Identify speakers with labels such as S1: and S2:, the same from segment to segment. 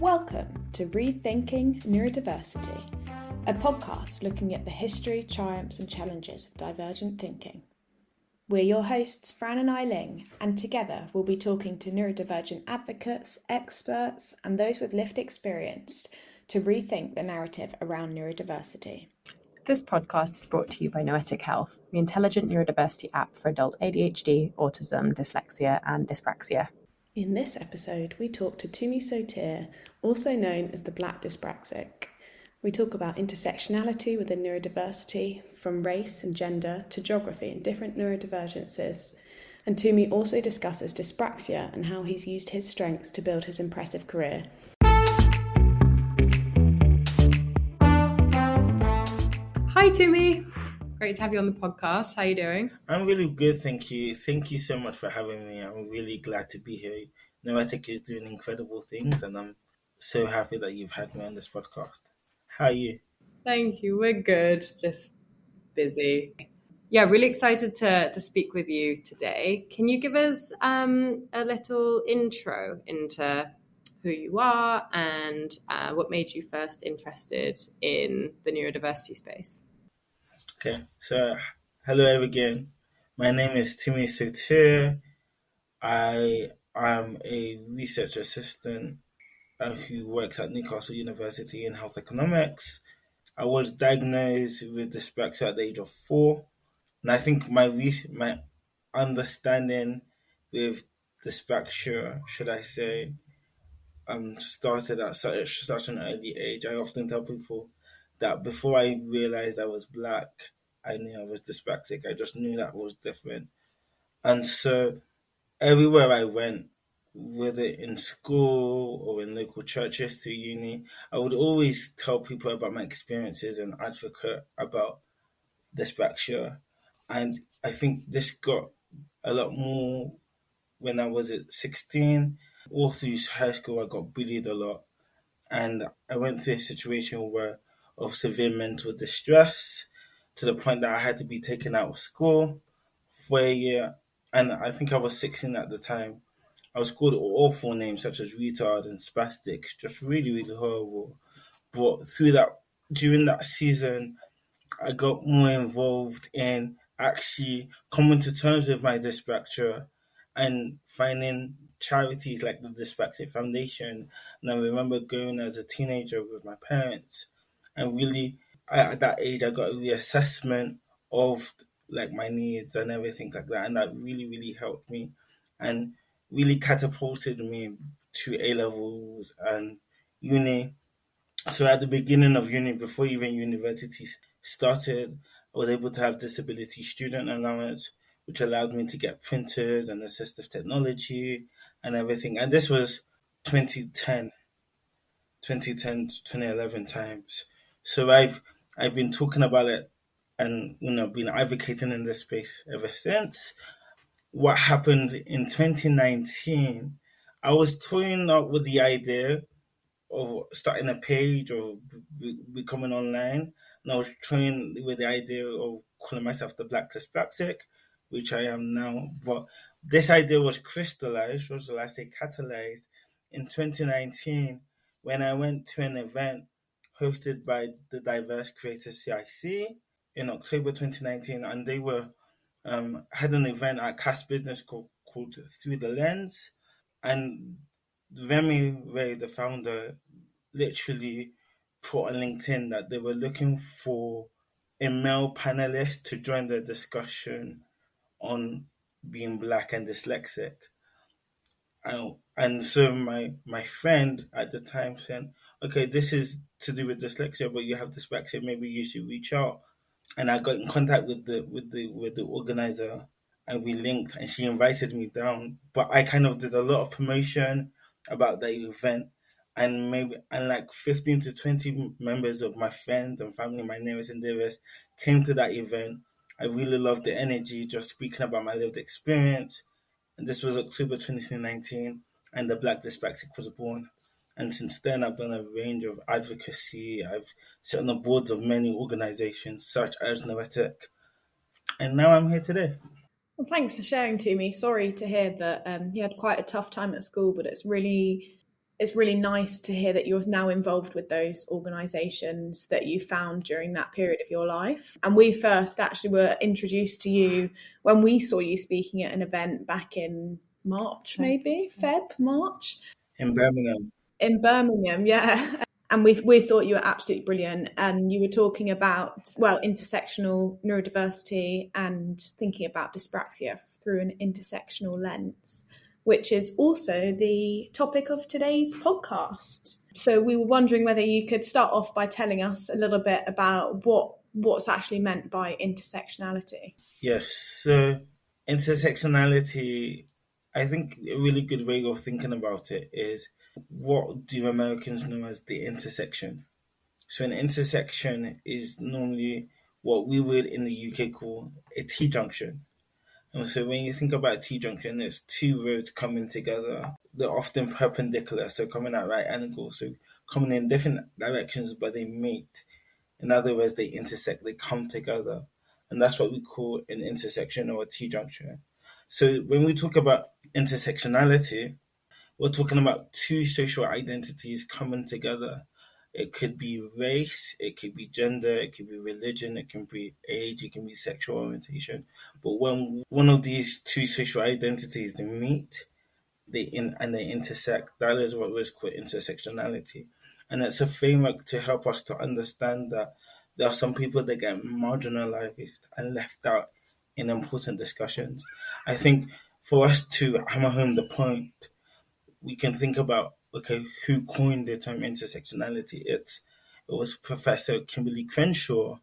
S1: Welcome to Rethinking Neurodiversity, a podcast looking at the history, triumphs, and challenges of divergent thinking. We're your hosts, Fran and Eiling, and together we'll be talking to neurodivergent advocates, experts, and those with lived experience to rethink the narrative around neurodiversity.
S2: This podcast is brought to you by Noetic Health, the intelligent neurodiversity app for adult ADHD, autism, dyslexia, and dyspraxia.
S1: In this episode, we talk to Tumi Sotire, also known as the Black Dyspraxic. We talk about intersectionality within neurodiversity, from race and gender to geography and different neurodivergences. And Tumi also discusses dyspraxia and how he's used his strengths to build his impressive career.
S2: Hi, Tumi. Great to have you on the podcast. How are you doing?
S3: I'm really good, thank you. Thank you so much for having me. I'm really glad to be here. Noetic is doing incredible things, and I'm so happy that you've had me on this podcast. How are you?
S2: Thank you. We're good. Just busy. Yeah, really excited to to speak with you today. Can you give us um, a little intro into who you are and uh, what made you first interested in the neurodiversity space?
S3: Okay, so hello again. My name is Tumi Sotire. I am a research assistant uh, who works at Newcastle University in health economics. I was diagnosed with dyspraxia at the age of four, and I think my re- my understanding with dyspraxia, should I say, um, started at such such an early age. I often tell people that before I realized I was black, I knew I was dyspraxic. I just knew that was different. And so everywhere I went, whether in school or in local churches to uni, I would always tell people about my experiences and advocate about dyspraxia. And I think this got a lot more when I was at 16. All through high school, I got bullied a lot. And I went through a situation where of severe mental distress to the point that I had to be taken out of school for a year. And I think I was 16 at the time. I was called awful names such as retard and spastic, just really, really horrible. But through that, during that season, I got more involved in actually coming to terms with my dyspraxia and finding charities like the Dyspraxia Foundation. And I remember going as a teenager with my parents and really at that age I got a reassessment of like my needs and everything like that and that really really helped me and really catapulted me to A levels and uni. So at the beginning of uni, before even university started, I was able to have disability student allowance, which allowed me to get printers and assistive technology and everything. And this was 2010, 2010 to 2011 times. So I've I've been talking about it and you know been advocating in this space ever since. What happened in 2019? I was toying up with the idea of starting a page or becoming online, and I was toying with the idea of calling myself the Black Dyspraxic, which I am now. But this idea was crystallized, or shall I say, catalyzed in 2019 when I went to an event hosted by the Diverse Creators CIC in October 2019, and they were um, had an event at Cass Business called, called Through the Lens, and Remy Ray, the founder, literally put on LinkedIn that they were looking for a male panelist to join the discussion on being black and dyslexic. And, and so my my friend at the time said, okay, this is to do with dyslexia, but you have dyspraxia, maybe you should reach out. And I got in contact with the with the with the organizer and we linked and she invited me down. But I kind of did a lot of promotion about the event and maybe and like 15 to 20 members of my friends and family, my nearest and dearest, came to that event. I really loved the energy, just speaking about my lived experience. And this was October 2019, and the Black Dyspraxic was born. And since then, I've done a range of advocacy. I've sat on the boards of many organizations, such as Noetic. And now I'm here today.
S1: Well, thanks for sharing Tumi. Sorry to hear that um, you had quite a tough time at school, but it's really it's really nice to hear that you're now involved with those organisations that you found during that period of your life. And we first actually were introduced to you when we saw you speaking at an event back in March, maybe Feb, March.
S3: In Birmingham.
S1: In Birmingham, yeah. And we, we thought you were absolutely brilliant. And you were talking about, well, intersectional neurodiversity and thinking about dyspraxia through an intersectional lens which is also the topic of today's podcast. So we were wondering whether you could start off by telling us a little bit about what what's actually meant by intersectionality.
S3: Yes, so intersectionality, I think a really good way of thinking about it is what do Americans know as the intersection? So an intersection is normally what we would in the UK call a T junction. And so when you think about T junction, it's two roads coming together. They're often perpendicular, so coming at right angles, so coming in different directions, but they meet. In other words, they intersect, they come together. And that's what we call an intersection or a T junction. So when we talk about intersectionality, we're talking about two social identities coming together it could be race, it could be gender, it could be religion, it can be age, it can be sexual orientation. But when one of these two social identities they meet, they in and they intersect, that is what was called intersectionality. And it's a framework to help us to understand that there are some people that get marginalized and left out in important discussions. I think for us to hammer home the point, we can think about okay, who coined the term intersectionality? It's it was Professor Kimberlé Crenshaw,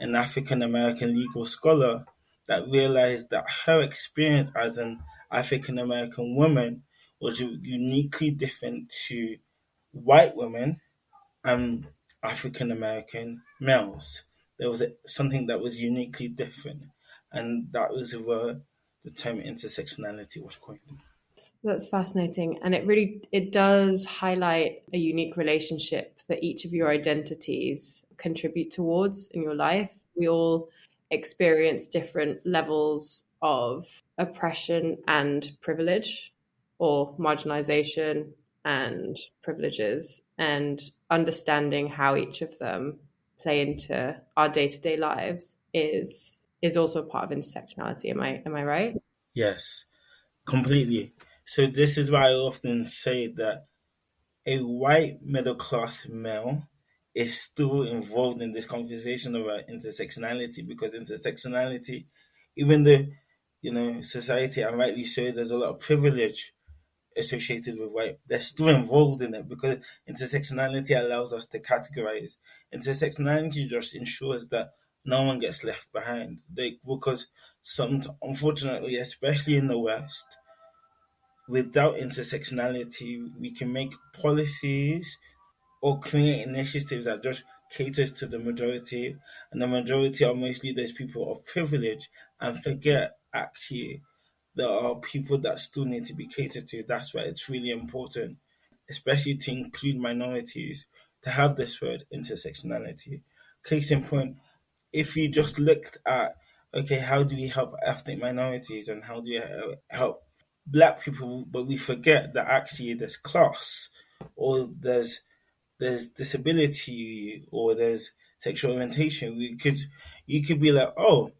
S3: an African American legal scholar, that realized that her experience as an African American woman was uniquely different to white women and African American males. There was something that was uniquely different, and that was where the term intersectionality was coined.
S2: That's fascinating. And it really it does highlight a unique relationship that each of your identities contribute towards in your life. We all experience different levels of oppression and privilege or marginalization and privileges and understanding how each of them play into our day-to-day lives is is also part of intersectionality. Am i am i right?
S3: Yes. Completely. So this is why I often say that a white middle class male is still involved in this conversation about intersectionality because intersectionality, even though you know society and rightly so, there's a lot of privilege associated with white, they're still involved in it because intersectionality allows us to categorize. Intersectionality just ensures that no one gets left behind. They, because some, unfortunately, especially in the West, without intersectionality, we can make policies or create initiatives that just caters to the majority, and the majority are mostly those people of privilege, and forget actually there are people that still need to be catered to. That's why it's really important, especially to include minorities, to have this word intersectionality. Case in point, if you just looked at okay, how do we help ethnic minorities and how do we uh, help black people, but we forget that actually there's class or there's there's disability or there's sexual orientation. We could you could be like, oh,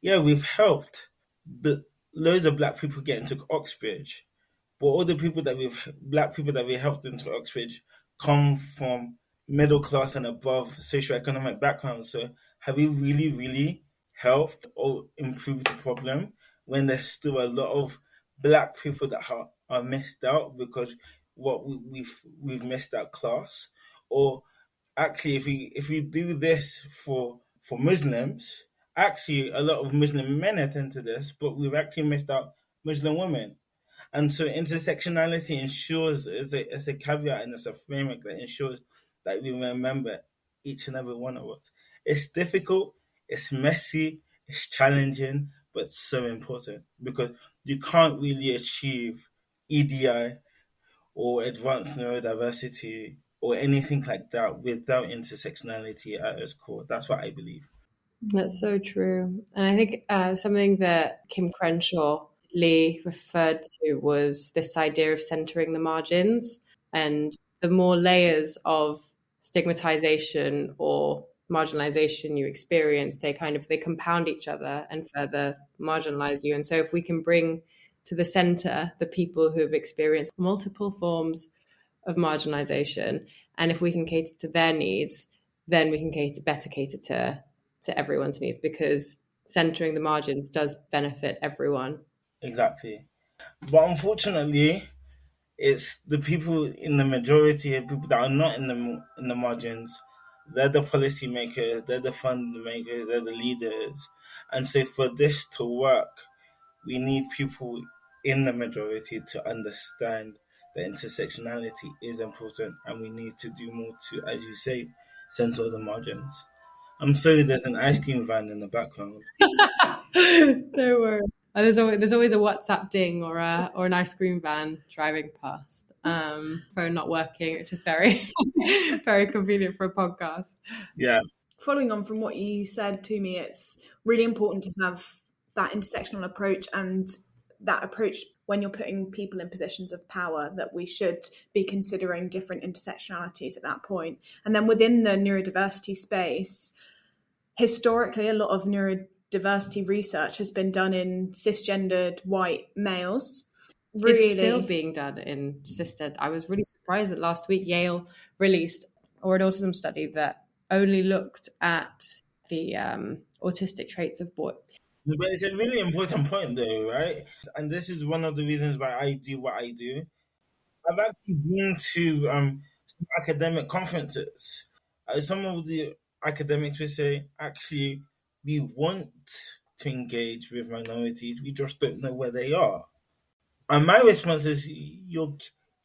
S3: yeah, we've helped loads of black people get into Oxbridge, but all the people that we've black people that we helped into Oxbridge come from middle class and above socioeconomic backgrounds. So have we really, really helped or improved the problem when there's still a lot of black people that are, are missed out because what we, we've we've missed out class? Or actually if we if we do this for for Muslims actually a lot of Muslim men attend to this but we've actually missed out Muslim women. And so intersectionality ensures is a, it's a caveat and it's a framework that ensures that we remember each and every one of us it's difficult it's messy it's challenging but so important because you can't really achieve EDI or advanced neurodiversity or anything like that without intersectionality at its core. That's what I believe.
S2: That's so true. And I think uh, something that Kim Crenshaw Lee referred to was this idea of centering the margins. And the more layers of stigmatization or marginalization you experience, they kind of they compound each other and further marginalize you. And so if we can bring to the center the people who have experienced multiple forms of marginalization, and if we can cater to their needs, then we can cater better cater to to everyone's needs because centering the margins does benefit everyone.
S3: Exactly. But unfortunately, it's the people in the majority of people that are not in the in the margins. They're the policymakers, they're the fund makers, they're the leaders. And so for this to work, we need people in the majority to understand that intersectionality is important and we need to do more to, as you say, center the margins. I'm sorry, there's an ice cream van in the background.
S2: Don't worry. There's always there's always a WhatsApp ding or a or an ice cream van driving past. Um, phone not working, which is very very convenient for a podcast.
S3: Yeah.
S1: Following on from what you said Tumi, it's really important to have that intersectional approach and that approach when you're putting people in positions of power that we should be considering different intersectionalities at that point. point and then within the neurodiversity space historically a lot of neurodiversity research has been done in cisgendered white males
S2: really it's still being done in cisgendered i was really surprised that last week yale released or an autism study that only looked at the um, autistic traits of boy
S3: but it's a really important point, though, right? And this is one of the reasons why I do what I do. I've actually been to um, academic conferences. Uh, some of the academics will say, actually, we want to engage with minorities, we just don't know where they are. And my response is, you're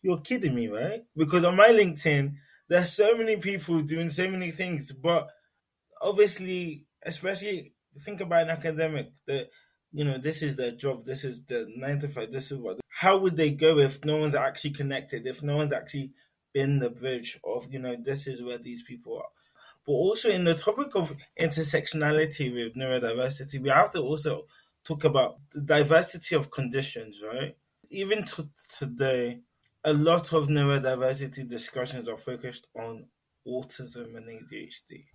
S3: you're kidding me, right? Because on my LinkedIn, there's so many people doing so many things, but obviously, especially think about an academic that you know this is their job, this is the nine to five, this is what. How would they go if no one's actually connected? If no one's actually been the bridge of you know this is where these people are. But also in the topic of intersectionality with neurodiversity, we have to also talk about the diversity of conditions, right? Even to today, a lot of neurodiversity discussions are focused on autism and ADHD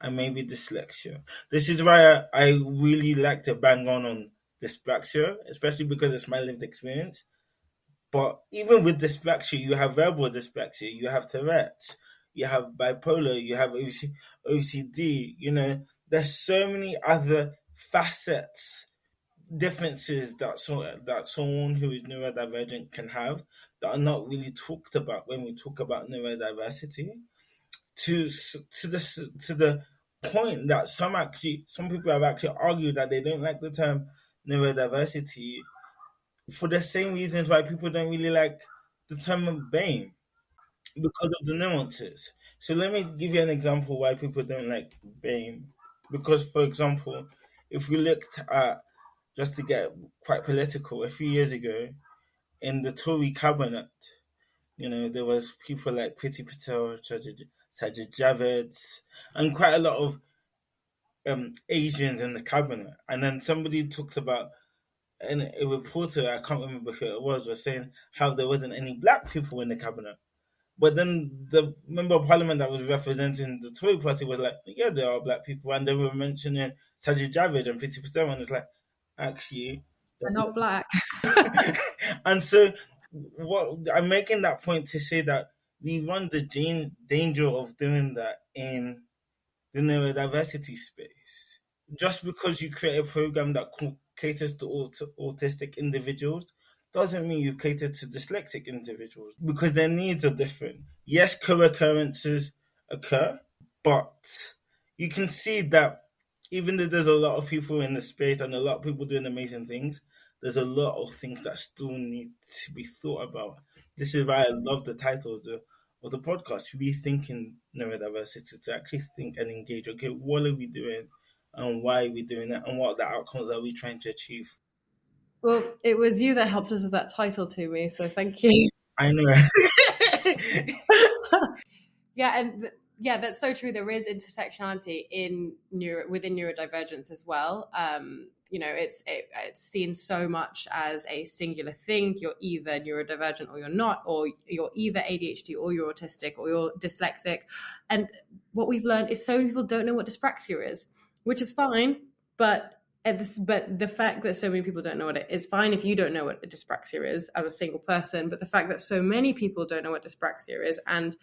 S3: and maybe dyslexia. This is why I, I really like to bang on on dyspraxia, especially because it's my lived experience. But even with dyspraxia, you have verbal dyspraxia, you have Tourette's, you have bipolar, you have OCD. You know, there's so many other facets, differences that so that someone who is neurodivergent can have that are not really talked about when we talk about neurodiversity. To to the to the point that some actually some people have actually argued that they don't like the term neurodiversity for the same reasons why people don't really like the term of BAME because of the nuances. So let me give you an example why people don't like BAME. Because for example, if we looked at just to get quite political, a few years ago in the Tory cabinet, you know, there was people like Priti Patel, Sajid Javid, and quite a lot of um, Asians in the cabinet. And then somebody talked about, and a reporter, I can't remember who it was, was saying how there wasn't any black people in the cabinet. But then the member of parliament that was representing the Tory party was like, yeah, there are black people. And they were mentioning Sajid Javid and Priti Patel. And it's like, actually,
S2: they're not black.
S3: and so what I'm making that point to say that we run the danger of doing that in the neurodiversity space. Just because you create a program that caters to autistic individuals doesn't mean you've catered to dyslexic individuals because their needs are different. Yes, co-occurrences occur, but you can see that even though there's a lot of people in the space and a lot of people doing amazing things, there's a lot of things that still need to be thought about. This is why I love the title of the of the podcast, rethinking neurodiversity to actually think and engage. Okay, what are we doing, and why are we doing it, and what the outcomes are we trying to achieve?
S2: Well, it was you that helped us with that title Tumi, so thank you.
S3: I know.
S2: yeah, and yeah, that's so true. There is intersectionality in neuro within neurodivergence as well. Um, you know, it's it, it's seen so much as a singular thing. You're either neurodivergent or you're not, or you're either ADHD or you're autistic or you're dyslexic. And what we've learned is so many people don't know what dyspraxia is, which is fine, but this, but the fact that so many people don't know what it is fine if you don't know what dyspraxia is as a single person but the fact that so many people don't know what dyspraxia is and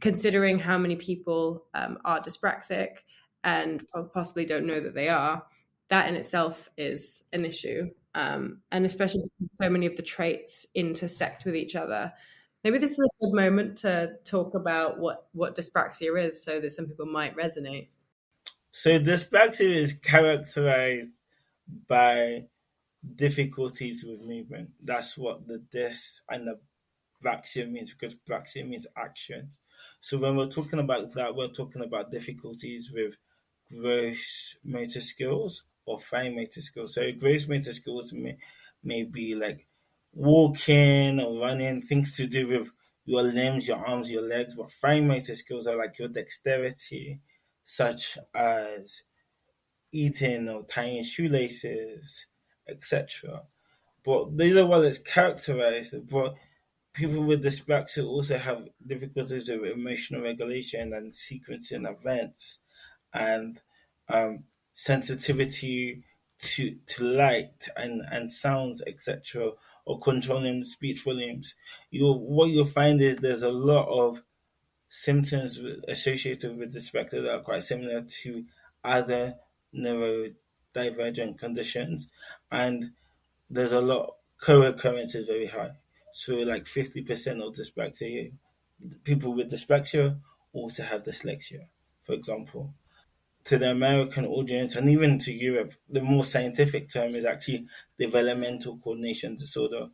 S2: considering how many people um, are dyspraxic and possibly don't know that they are, that in itself is an issue. Um, and especially so many of the traits intersect with each other. Maybe this is a good moment to talk about what, what dyspraxia is so that some people might resonate.
S3: So, dyspraxia is characterized by difficulties with movement. That's what the dys and the praxia means because praxia means action. So when we're talking about that, we're talking about difficulties with gross motor skills or fine motor skills. So gross motor skills may, may be like walking or running, things to do with your limbs, your arms, your legs. But fine motor skills are like your dexterity, such as eating or tying shoelaces, etc. But these are well it's characterized, but people with dyspraxia also have difficulties with emotional regulation and sequencing events and um, sensitivity to to light and, and sounds, etc., or controlling speech volumes. You what you'll find is there's a lot of symptoms associated with dyspraxia that are quite similar to other neurodivergent conditions, and there's a lot co-occurrence is very high. So like 50% of dyspraxia, people with dyspraxia also have dyslexia, for example. To the American audience and even to Europe, the more scientific term is actually developmental coordination disorder.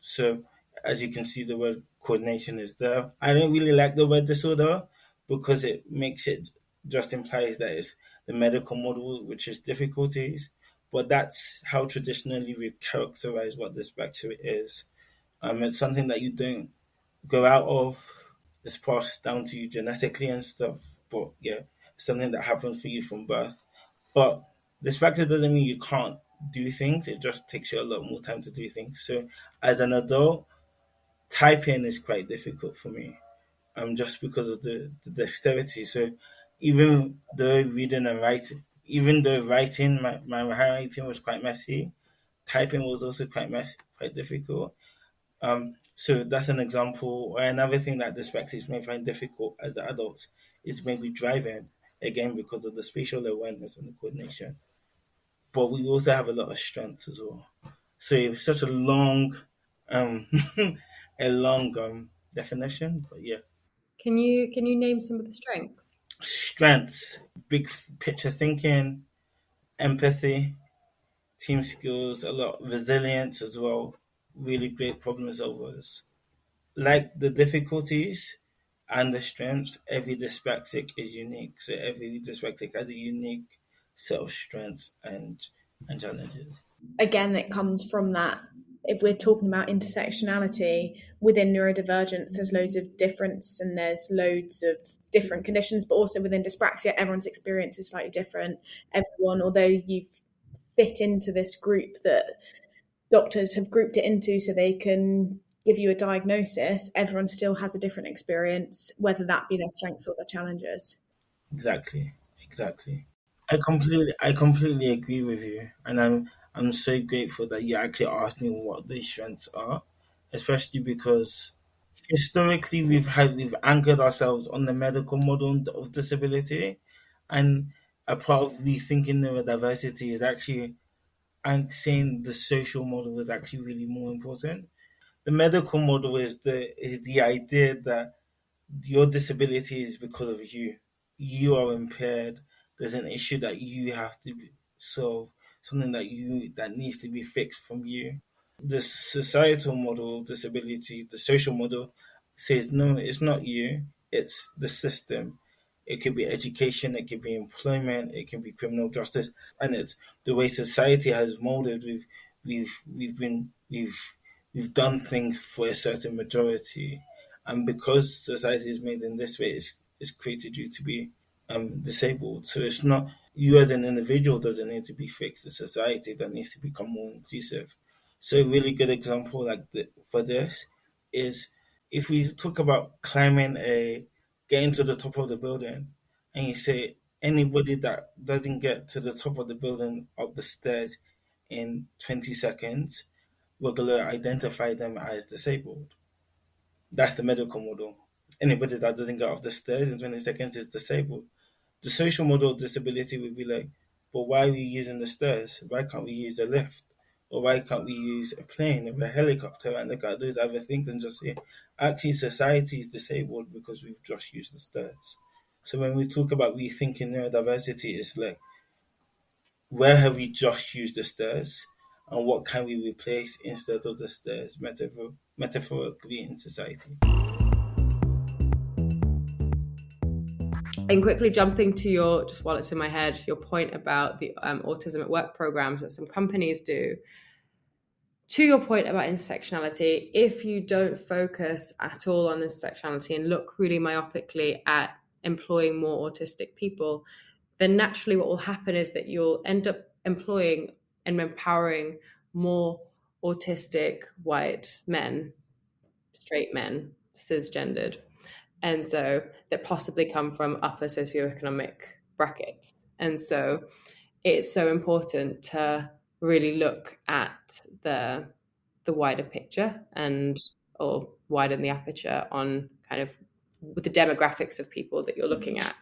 S3: So as you can see, the word coordination is there. I don't really like the word disorder because it makes it just implies that it's the medical model, which is difficulties. But that's how traditionally we characterize what dyspraxia is. Um, it's something that you don't go out of. It's passed down to you genetically and stuff. But yeah, something that happens for you from birth. But dyspraxia doesn't mean you can't do things. It just takes you a lot more time to do things. So as an adult, typing is quite difficult for me. Um, just because of the, the dexterity. So even though reading and writing, even though writing, my, my handwriting was quite messy, typing was also quite messy, quite difficult. Um, so that's an example. Or another thing that dyspraxics may find difficult as the adults is maybe driving, again, because of the spatial awareness and the coordination. But we also have a lot of strengths as well. So it's such a long, um, a long um, definition, but yeah.
S2: Can you can you name some of the strengths?
S3: Strengths: big picture thinking, empathy, team skills, a lot resilience as well, really great problem solvers. Like the difficulties and the strengths, every dyspraxic is unique. So every dyspraxic has a unique set of strengths and and challenges.
S1: Again, it comes from that. If we're talking about intersectionality within neurodivergence, there's loads of difference and there's loads of different conditions, but also within dyspraxia, everyone's experience is slightly different. Everyone, although you fit into this group that doctors have grouped it into so they can give you a diagnosis, everyone still has a different experience, whether that be their strengths or their challenges.
S3: Exactly, exactly. I completely, I completely agree with you, and I'm, I'm so grateful that you actually asked me what these strengths are, especially because historically we've had we've anchored ourselves on the medical model of disability, and a part of rethinking neurodiversity is actually and saying the social model is actually really more important. The medical model is the is the idea that your disability is because of you. You are impaired. There's an issue that you have to solve, something that you that needs to be fixed from you. The societal model disability, the social model, says no, it's not you, it's the system. It could be education, it could be employment, it can be criminal justice, and it's the way society has molded. We've we've we've been we've we've done things for a certain majority, and because society is made in this way, it's it's created you to be um, disabled. So it's not you as an individual doesn't need to be fixed. The society that needs to become more inclusive. So a really good example like the, for this is if we talk about climbing a getting to the top of the building, and you say anybody that doesn't get to the top of the building of the stairs in 20 seconds, we're going to identify them as disabled. That's the medical model. Anybody that doesn't get off the stairs in 20 seconds is disabled. The social model of disability would be like, but why are we using the stairs? Why can't we use the lift? Or why can't we use a plane or a helicopter and look at those other things and just say, actually, society is disabled because we've just used the stairs. So when we talk about rethinking neurodiversity, it's like, where have we just used the stairs? And what can we replace instead of the stairs metaphor- metaphorically in society?
S2: And quickly jumping to your, just while it's in my head, your point about the um, autism at work programs that some companies do. To your point about intersectionality, if you don't focus at all on intersectionality and look really myopically at employing more autistic people, then naturally what will happen is that you'll end up employing and empowering more autistic white men, straight men, cisgendered and so that possibly come from upper socioeconomic brackets. And so it's so important to really look at the the wider picture and or widen the aperture on kind of the demographics of people that you're looking at.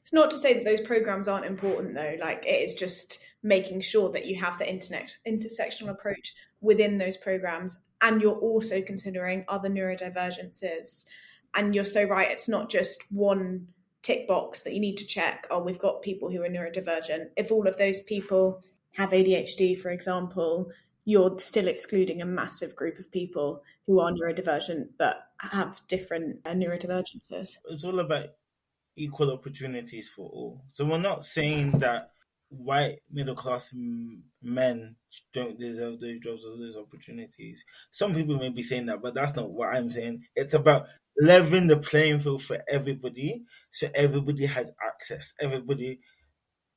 S1: It's not to say that those programs aren't important though. Like it is just making sure that you have the internet intersectional approach within those programs and you're also considering other neurodivergences and you're so right it's not just one tick box that you need to check oh we've got people who are neurodivergent. If all of those people have adhd for example you're still excluding a massive group of people who are neurodivergent but have different uh, neurodivergences.
S3: It's all about equal opportunities for all. So we're not saying that white middle class men don't deserve those jobs or those opportunities. Some people may be saying that, but that's not what I'm saying. It's about leveling the playing field for everybody, so everybody has access. Everybody,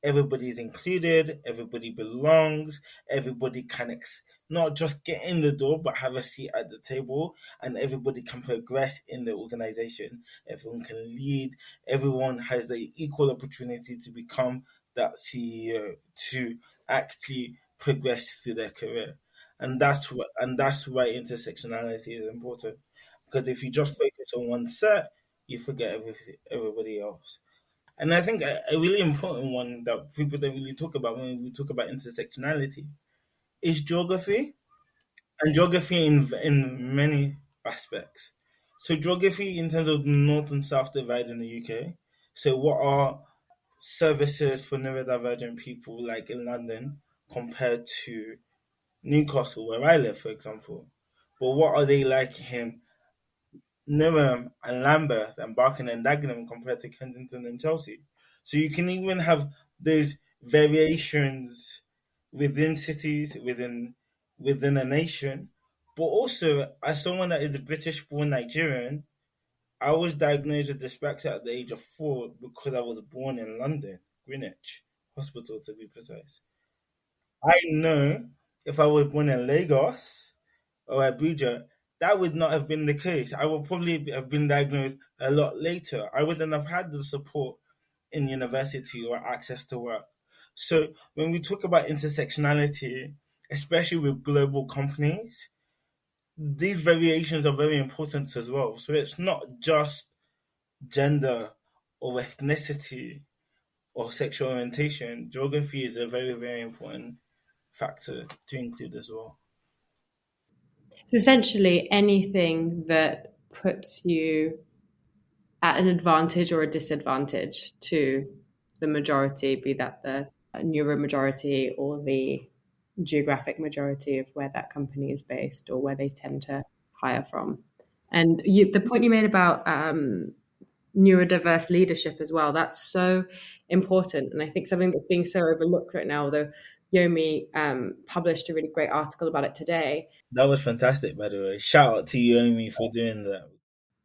S3: everybody is included. Everybody belongs. Everybody can ex- not just get in the door, but have a seat at the table, and everybody can progress in the organization. Everyone can lead. Everyone has the equal opportunity to become that CEO to actually progress through their career. And that's what and that's why intersectionality is important. Because if you just focus on one set, you forget everybody else. And I think a, really important one that people don't really talk about when we talk about intersectionality is geography, and geography in in many aspects. So geography in terms of north and south divide in the UK. So what are services for neurodivergent people like in London compared to Newcastle, where I live, for example. But what are they like in Newham and Lambeth and Barking and Dagenham compared to Kensington and Chelsea? So you can even have those variations within cities, within within a nation. But also, as someone that is a British born Nigerian, I was diagnosed with dyslexia at the age of four because I was born in London, Greenwich Hospital to be precise. I know if I was born in Lagos or Abuja, that would not have been the case. I would probably have been diagnosed a lot later. I wouldn't have had the support in university or access to work. So when we talk about intersectionality, especially with global companies, these variations are very important as well. So it's not just gender or ethnicity or sexual orientation. Geography is a very, very important factor to include as well.
S2: It's essentially anything that puts you at an advantage or a disadvantage to the majority, be that the neuro majority or the geographic majority of where that company is based or where they tend to hire from. And you, the point you made about um, neurodiverse leadership as well, that's so important. And I think something that's being so overlooked right now, although Yomi um, published a really great article about it today.
S3: That was fantastic, by the way. Shout out to Yomi for doing that.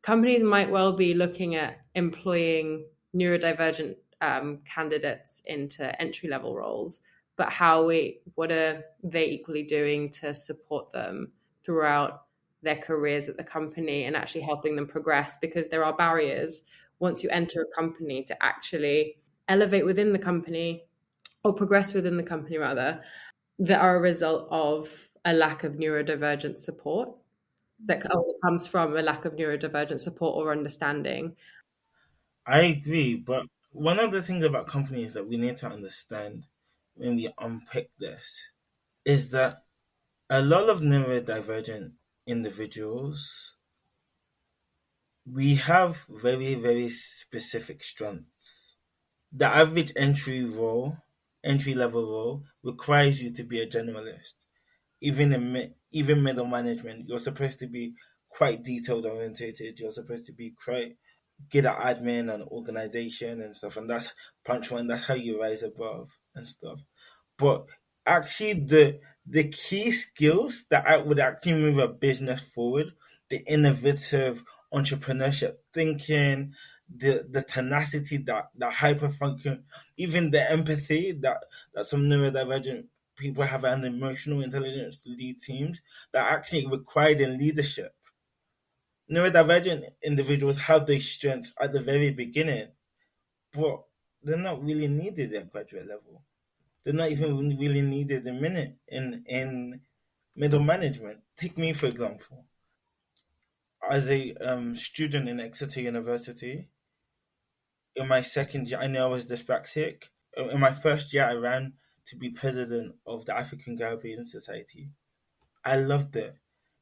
S2: companies might well be looking at employing neurodivergent um, candidates into entry level roles, but how we what are they equally doing to support them throughout their careers at the company and actually helping them progress because there are barriers once you enter a company to actually elevate within the company or progress within the company rather that are a result of a lack of neurodivergent support that mm-hmm. comes from a lack of neurodivergent support or understanding.
S3: I agree, but one of the things about companies that we need to understand when we unpick this is that a lot of neurodivergent individuals we have very very specific strengths. The average entry role entry level role requires you to be a generalist. Even in even middle management you're supposed to be quite detailed orientated you're supposed to be quite good at admin and organization and stuff and that's punch one that's how you rise above and stuff but actually the the key skills that I would actually move a business forward, the innovative entrepreneurship thinking, the the tenacity that that hyper function, even the empathy that that some neurodivergent people have an emotional intelligence to lead teams that actually required in leadership. Neurodivergent individuals have these strengths at the very beginning, but they're not really needed at graduate level they're not even really needed a minute in in middle management. Take me for example. As a um, student in Exeter University, in my second year, I knew I was dyspraxic. In my first year, I ran to be president of the African Caribbean Society. I loved it.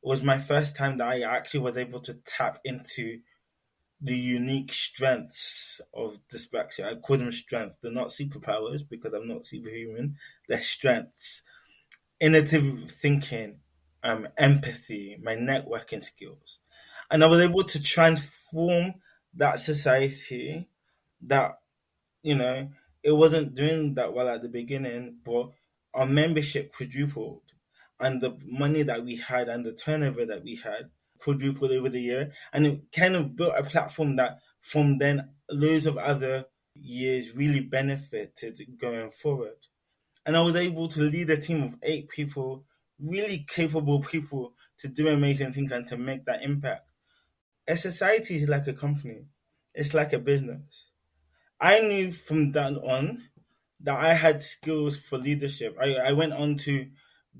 S3: Was my first time that I actually was able to tap into the unique strengths of dyspraxia. I call them strengths. They're not superpowers because I'm not superhuman. They're strengths. Innovative thinking, um, empathy, my networking skills. And I was able to transform that society that, you know, it wasn't doing that well at the beginning, but our membership quadrupled. And the money that we had and the turnover that we had quadrupled over the year, and it kind of built a platform that from then loads of other years really benefited going forward. And I was able to lead a team of eight people, really capable people to do amazing things and to make that impact. A society is like a company, it's like a business. I knew from then on that I had skills for leadership. I, I went on to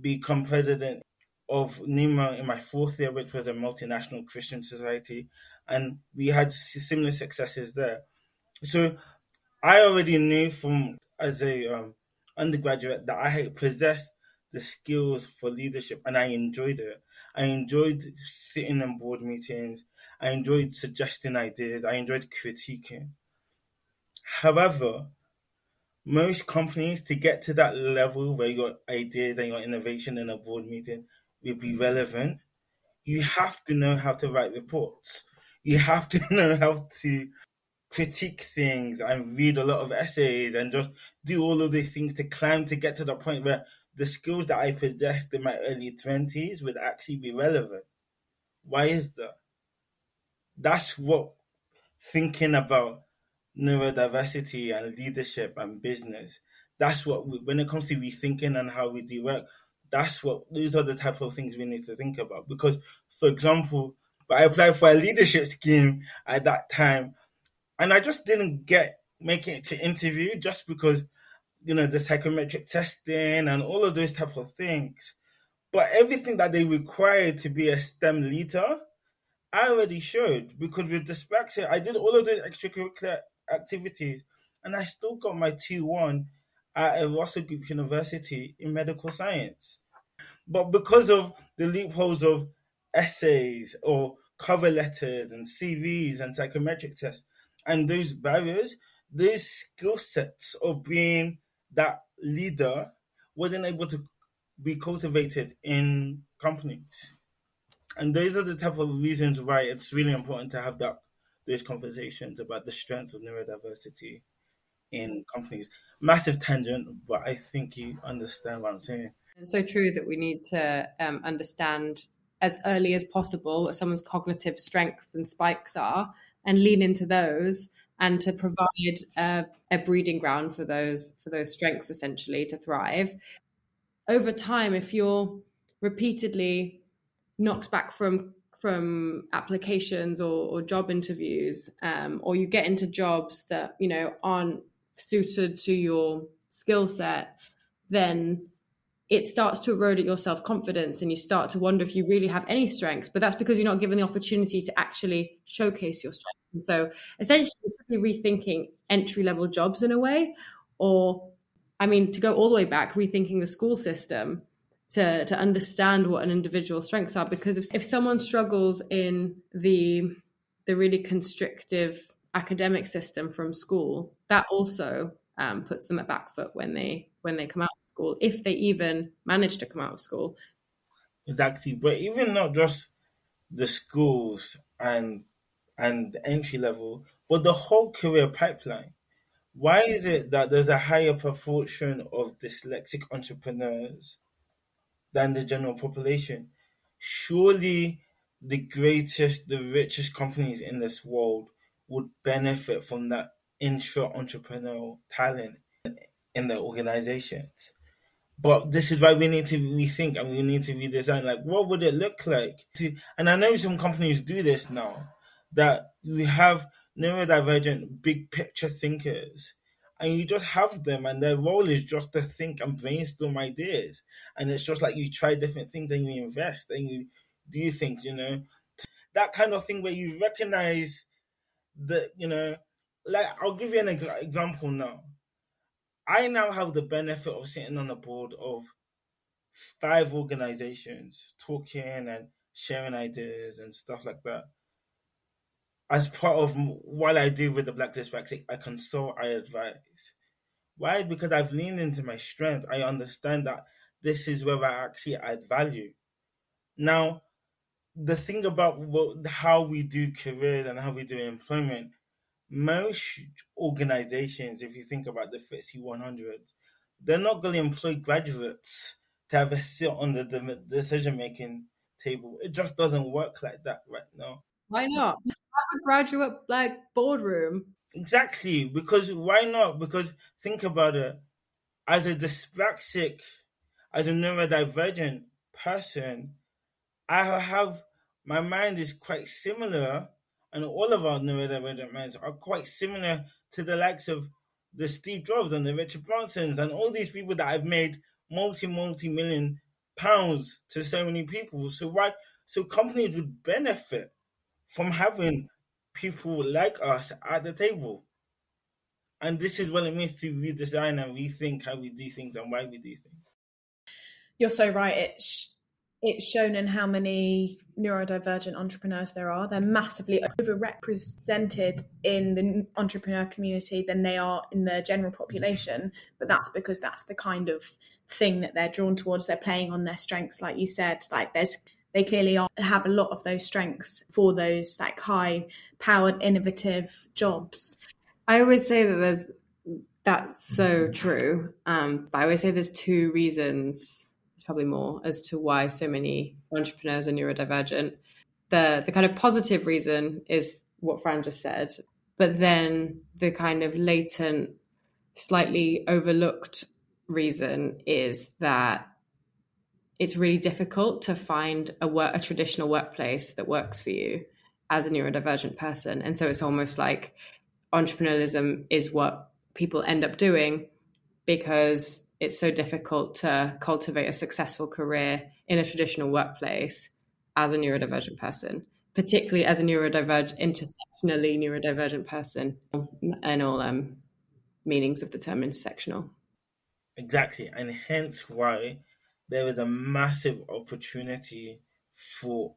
S3: become president of NEMA in my fourth year, which was a multinational Christian society, and we had similar successes there. So I already knew from as a um, undergraduate that I possessed the skills for leadership, and I enjoyed it. I enjoyed sitting in board meetings. I enjoyed suggesting ideas. I enjoyed critiquing. However, most companies to get to that level where your ideas and your innovation in a board meeting, will be relevant, you have to know how to write reports. You have to know how to critique things and read a lot of essays and just do all of these things to climb to get to the point where the skills that I possessed in my early 20s would actually be relevant. Why is that? That's what thinking about neurodiversity and leadership and business, that's what, we, when it comes to rethinking and how we do work, that's what these are the type of things we need to think about. Because, for example, I applied for a leadership scheme at that time, and I just didn't get making it to interview just because you know the psychometric testing and all of those type of things. But everything that they required to be a STEM leader, I already showed because with dyspraxia, I did all of those extracurricular activities, and I still got my T one at a Russell Group University in medical science. But because of the loopholes of essays or cover letters and CVs and psychometric tests and those barriers, those skill sets of being that leader wasn't able to be cultivated in companies. And those are the type of reasons why it's really important to have that those conversations about the strengths of neurodiversity in companies. Massive tangent, but I think you understand what I'm saying.
S2: It's so true that we need to um, understand as early as possible what someone's cognitive strengths and spikes are and lean into those and to provide a, a breeding ground for those for those strengths essentially to thrive over time if you're repeatedly knocked back from from applications or, or job interviews um, or you get into jobs that you know aren't suited to your skill set then it starts to erode at your self confidence and you start to wonder if you really have any strengths. But that's because you're not given the opportunity to actually showcase your strengths. And so essentially, rethinking entry level jobs in a way, or I mean, to go all the way back, rethinking the school system to, to understand what an individual's strengths are. Because if, if someone struggles in the the really constrictive academic system from school, that also um, puts them at back foot when they when they come out of school, if they even manage to come out of school.
S3: Exactly, but even not just the schools and and the entry level, but the whole career pipeline. Why is it that there's a higher proportion of dyslexic entrepreneurs than the general population? Surely the greatest, the richest companies in this world would benefit from that intra entrepreneurial talent in their organizations. But this is why we need to rethink and we need to redesign. Like, what would it look like? And I know some companies do this now, that we have neurodivergent big picture thinkers and you just have them and their role is just to think and brainstorm ideas. And it's just like you try different things and you invest and you do things you know? That kind of thing where you recognize that you know like i'll give you an ex- example now. I now have the benefit of sitting on the board of five organizations, talking and sharing ideas and stuff like that. As part of what I do with the Black Dyspraxic, I consult, I advise. Why? Because I've leaned into my strength. I understand that this is where I actually add value. Now, the thing about what, how we do careers and how we do employment most organizations, if you think about the FTSE 100, they're not going to employ graduates to have a seat on the, the decision making table. It just doesn't work like that right now.
S2: Why not? A graduate like boardroom.
S3: Exactly, because why not? Because think about it. As a dyspraxic, as a neurodivergent person, I have my mind is quite similar and all of our neurodivergent minds are quite similar to the likes of the Steve Jobs and the Richard Bransons and all these people that have made multi multi million pounds to so many people. So why? So companies would benefit from having people like us at the table. And this is what it means to redesign and rethink how we do things and why we do things.
S1: You're so right. It's it's shown in how many neurodivergent entrepreneurs there are. They're massively overrepresented in the entrepreneur community than they are in the general population. But that's because that's the kind of thing that they're drawn towards. They're playing on their strengths, like you said. Like there's they clearly are, have a lot of those strengths for those like high powered innovative jobs.
S2: I always say that there's that's so true. Um, but I always say there's two reasons it's probably more as to why so many entrepreneurs are neurodivergent. The the kind of positive reason is what Fran just said, but then the kind of latent, slightly overlooked reason is that it's really difficult to find a work a traditional workplace that works for you as a neurodivergent person. And so it's almost like entrepreneurialism is what people end up doing because it's so difficult to cultivate a successful career in a traditional workplace as a neurodivergent person, particularly as a neurodivergent, intersectionally neurodivergent person, and all um, meanings of the term intersectional.
S3: Exactly, and hence why there is a massive opportunity for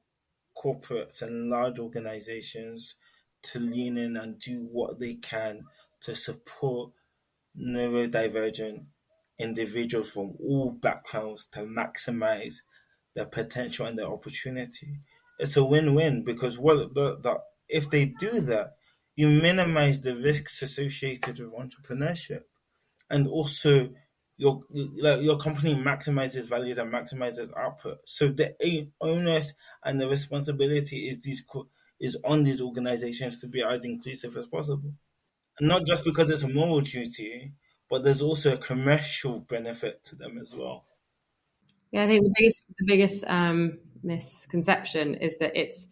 S3: corporates and large organizations to lean in and do what they can to support neurodivergent individuals from all backgrounds to maximize their potential and their opportunity. It's a win-win because what the, the, if they do that, you minimize the risks associated with entrepreneurship, and also your your company maximizes values and maximizes output. So the onus and the responsibility is these is on these organizations to be as inclusive as possible. And not just because it's a moral duty, but there's also a commercial benefit to them as well.
S2: Yeah, I think the biggest the biggest um, misconception is that it's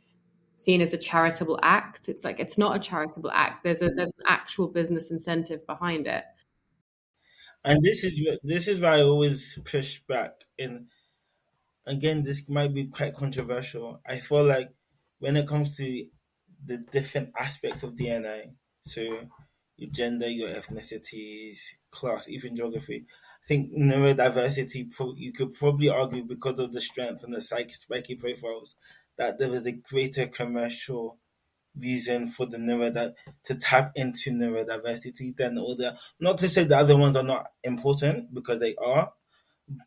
S2: seen as a charitable act. It's like it's not a charitable act. There's a there's an actual business incentive behind it.
S3: And this is this is why I always push back. In again, this might be quite controversial. I feel like when it comes to the different aspects of D&I, so your gender, your ethnicities, class, even geography, I think neurodiversity, you could probably argue because of the strength and the psych- spiky profiles, that there is a greater commercial reason for the neurod to tap into neurodiversity than the. Not to say the other ones are not important because they are,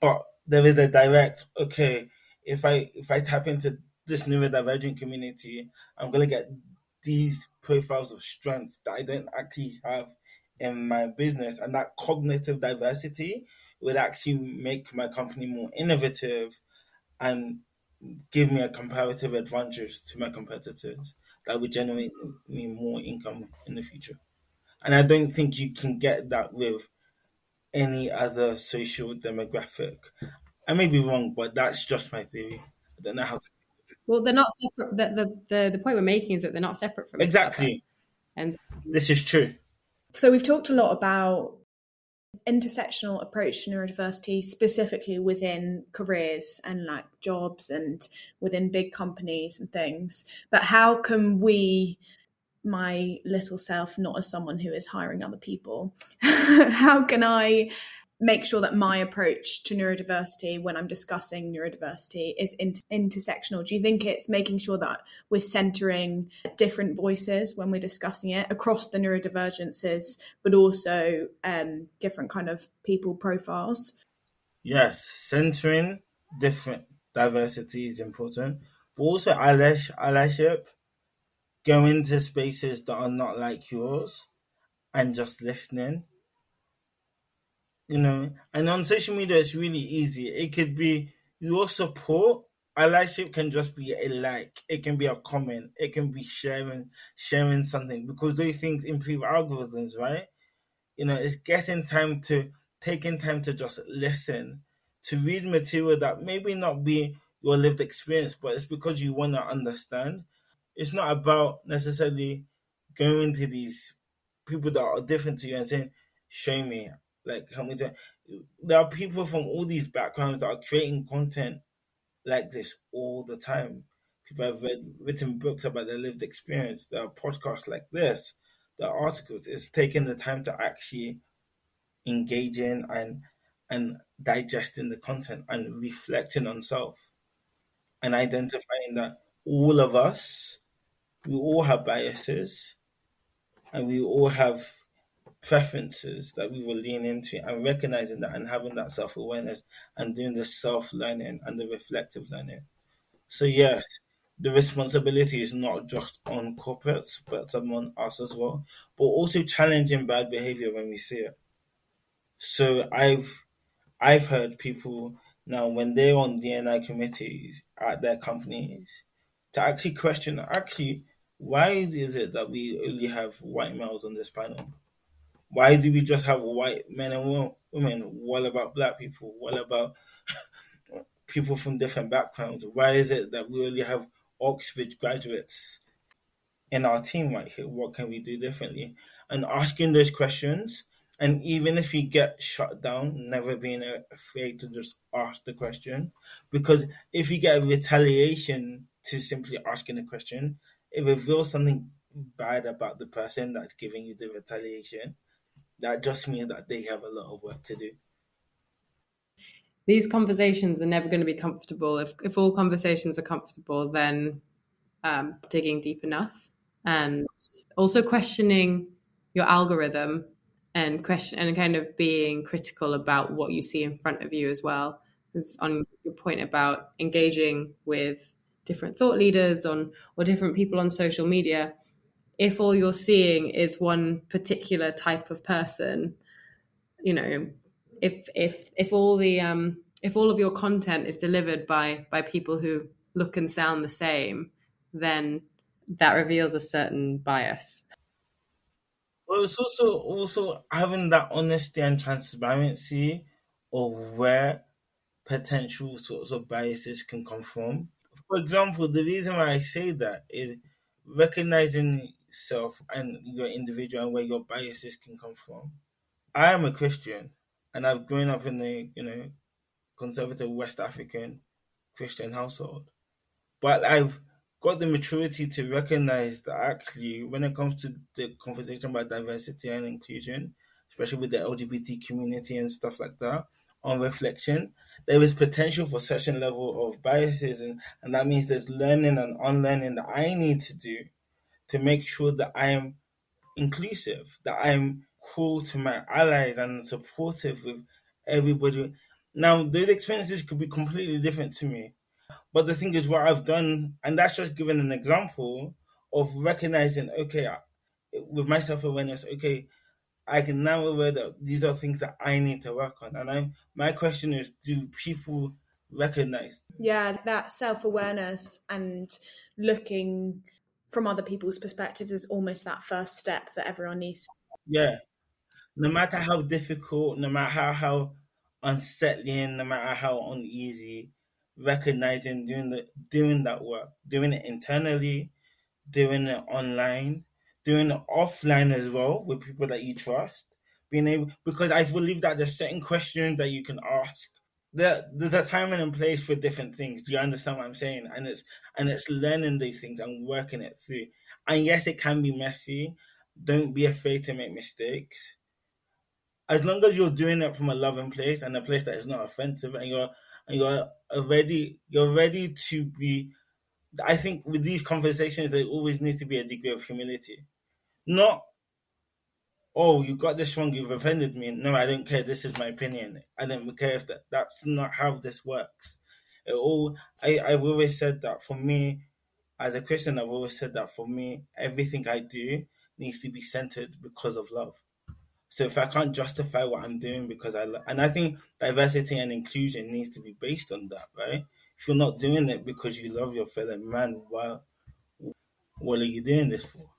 S3: but there is a direct okay. If I if I tap into this neurodivergent community, I'm gonna get these profiles of strength that I don't actually have in my business and that cognitive diversity would actually make my company more innovative and give me a comparative advantage to my competitors that would generate me more income in the future. And I don't think you can get that with any other social demographic. I may be wrong, but that's just my theory. I don't know how to.
S2: Well, they're not separate. The, the, the, the point we're making is that they're not separate from
S3: exactly. And this is true.
S1: So we've talked a lot about intersectional approach to neurodiversity specifically within careers and like jobs and within big companies and things. But how can we my little self not as someone who is hiring other people how can i make sure that my approach to neurodiversity when I'm discussing neurodiversity is inter- intersectional? Do you think it's making sure that we're centering different voices when we're discussing it across the neurodivergences, but also um, different kind of people profiles?
S3: Yes, centering different diversity is important, but also allyship, going to spaces that are not like yours and just listening you know, and on social media, it's really easy. It could be your support. Allyship can just be a like. It can be a comment. It can be sharing, sharing something because those things improve algorithms, right? You know, it's getting time to taking time to just listen, to read material that maybe not be your lived experience, but it's because you want to understand. It's not about necessarily going to these people that are different to you and saying, "Show me." Like how many times there are people from all these backgrounds that are creating content like this all the time. People have read written books about their lived experience. There are podcasts like this. There are articles. It's taking the time to actually engage in and and digesting the content and reflecting on self and identifying that all of us we all have biases and we all have preferences that we will lean into and recognizing that and having that self awareness and doing the self learning and the reflective learning. So, yes, the responsibility is not just on corporates, but on us as well, but also challenging bad behavior when we see it. So, I've I've heard people now when they're on D&I committees at their companies to actually question actually why is it that we only have white males on this panel? Why do we just have white men and women? What about black people? What about people from different backgrounds? Why is it that we only have Oxford graduates in our team right here? What can we do differently? And asking those questions, and even if you get shut down, never being afraid to just ask the question, because if you get a retaliation to simply asking a question, it reveals something bad about the person that's giving you the retaliation that just means that they have a lot of work to do.
S2: These conversations are never going to be comfortable. If if all conversations are comfortable, then um, digging deep enough and also questioning your algorithm and question and kind of being critical about what you see in front of you as well. It's on your point about engaging with different thought leaders on or different people on social media if all you're seeing is one particular type of person, you know, if if if all the um if all of your content is delivered by by people who look and sound the same, then that reveals a certain bias.
S3: Well, it's also also having that honesty and transparency of where potential sorts of biases can come from. For example, the reason why I say that is recognizing self and your individual and where your biases can come from. I am a Christian and I've grown up in a you know conservative West African Christian household. But I've got the maturity to recognize that actually when it comes to the conversation about diversity and inclusion, especially with the LGBT community and stuff like that, on reflection, there is potential for certain level of biases and, and that means there's learning and unlearning that I need to do to make sure that I am inclusive, that I'm cool to my allies and supportive with everybody. Now, those experiences could be completely different to me. But the thing is, what I've done, and that's just given an example of recognizing, okay, with my self awareness, okay, I can now aware that these are things that I need to work on. And I'm my question is, do people recognize?
S1: Yeah, that self awareness and looking from other people's perspectives is almost that first step that everyone needs.
S3: Yeah. No matter how difficult, no matter how, how unsettling, no matter how uneasy, recognizing doing the doing that work, doing it internally, doing it online, doing it offline as well with people that you trust. Being able because I believe that there's certain questions that you can ask. There, there's a time and a place for different things. Do you understand what I'm saying? And it's and it's learning these things and working it through. And yes, it can be messy. Don't be afraid to make mistakes. As long as you're doing it from a loving place and a place that is not offensive, and you're and you're ready, you're ready to be. I think with these conversations, there always needs to be a degree of humility, not oh, you got this wrong, you've offended me. No, I don't care. This is my opinion. I don't care if that. That's not how this works. It all. I I've always said that for me, as a Christian, I've always said that for me, everything I do needs to be centered because of love. So if I can't justify what I'm doing because I and I think diversity and inclusion needs to be based on that, right? If you're not doing it because you love your fellow man, why? What are you doing this for?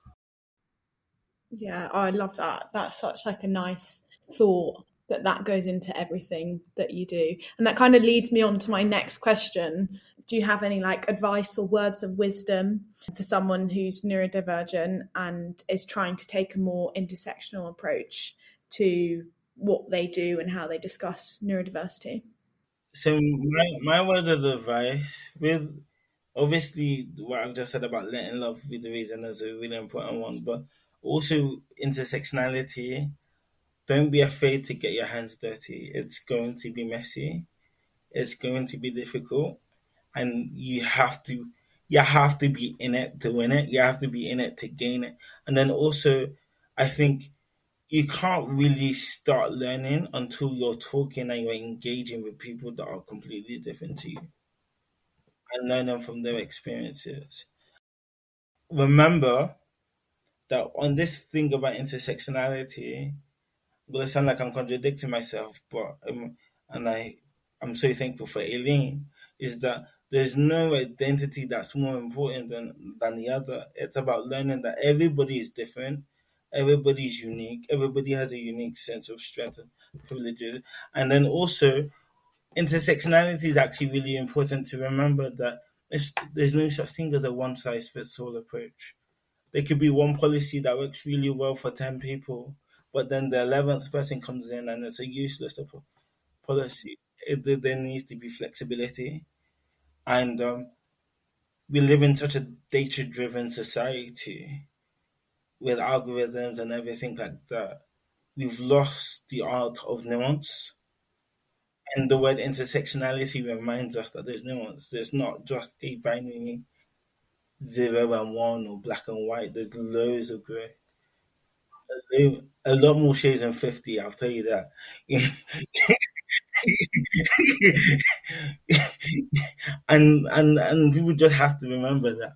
S1: Yeah, I love that. That's such like a nice thought that that goes into everything that you do, and that kind of leads me on to my next question. Do you have any like advice or words of wisdom for someone who's neurodivergent and is trying to take a more intersectional approach to what they do and how they discuss neurodiversity?
S3: So my my word of advice with obviously what I've just said about letting love be the reason is a really important one, but also intersectionality. Don't be afraid to get your hands dirty. It's going to be messy. It's going to be difficult, and you have to you have to be in it to win it. You have to be in it to gain it. And then also, I think you can't really start learning until you're talking and you're engaging with people that are completely different to you and learning from their experiences. Remember that on this thing about intersectionality, I'm gonna sound like I'm contradicting myself, but um, and I I'm so thankful for Eileen, is that there's no identity that's more important than than the other. It's about learning that everybody is different everybody's unique. Everybody has a unique sense of strength and privileges. And then also, intersectionality is actually really important to remember that there's no such thing as a one size fits all approach. There could be one policy that works really well for 10 people, but then the 11th person comes in and it's a useless policy. It, there needs to be flexibility. And um, we live in such a data driven society with algorithms and everything like that, we've lost the art of nuance. And the word intersectionality reminds us that there's nuance. There's not just a binary zero and one or black and white. There's loads of grey. A lot more shades than 50, I'll tell you that. and and and people just have to remember that.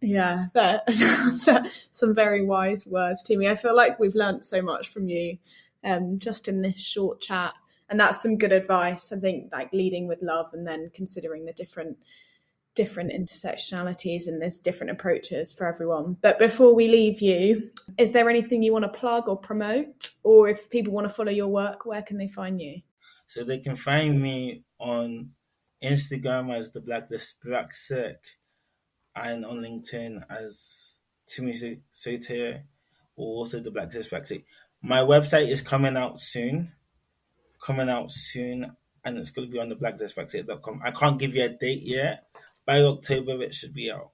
S1: Yeah, that, some very wise words, Tumi. I feel like we've learnt so much from you um, just in this short chat. and that's some good advice. I think like leading with love and then considering the different different intersectionalities and there's different approaches for everyone. But before we leave you, is there anything you want to plug or promote? Or if people want to follow your work, where can they find you?
S3: So they can find me on Instagram as the Black Dyspraxic and on LinkedIn as Tumi Sotire or also the Black Dyspraxic. My website is coming out soon. Coming out soon and it's going to be on the blackdyspraxic.com. I can't give you a date yet, by October it should be out.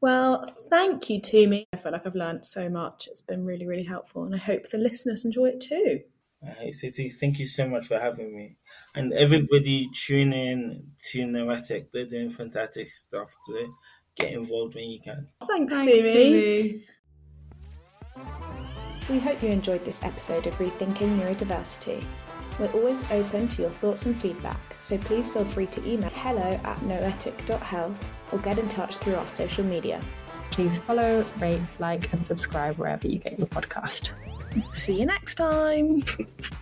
S1: Well, thank you, Tumi. I feel like I've learned so much. It's been really, really helpful, and I hope the listeners enjoy it too.
S3: I hope so too. Thank you so much for having me. And everybody tune in to Noetic. They're doing fantastic stuff. So get involved when you can.
S1: Thanks, Thanks Tumi. We hope you enjoyed this episode of Rethinking Neurodiversity. We're always open to your thoughts and feedback, so please feel free to email hello at noetic.health or get in touch through our social media.
S2: Please follow, rate, like, and subscribe wherever you get your podcast.
S1: See you next time.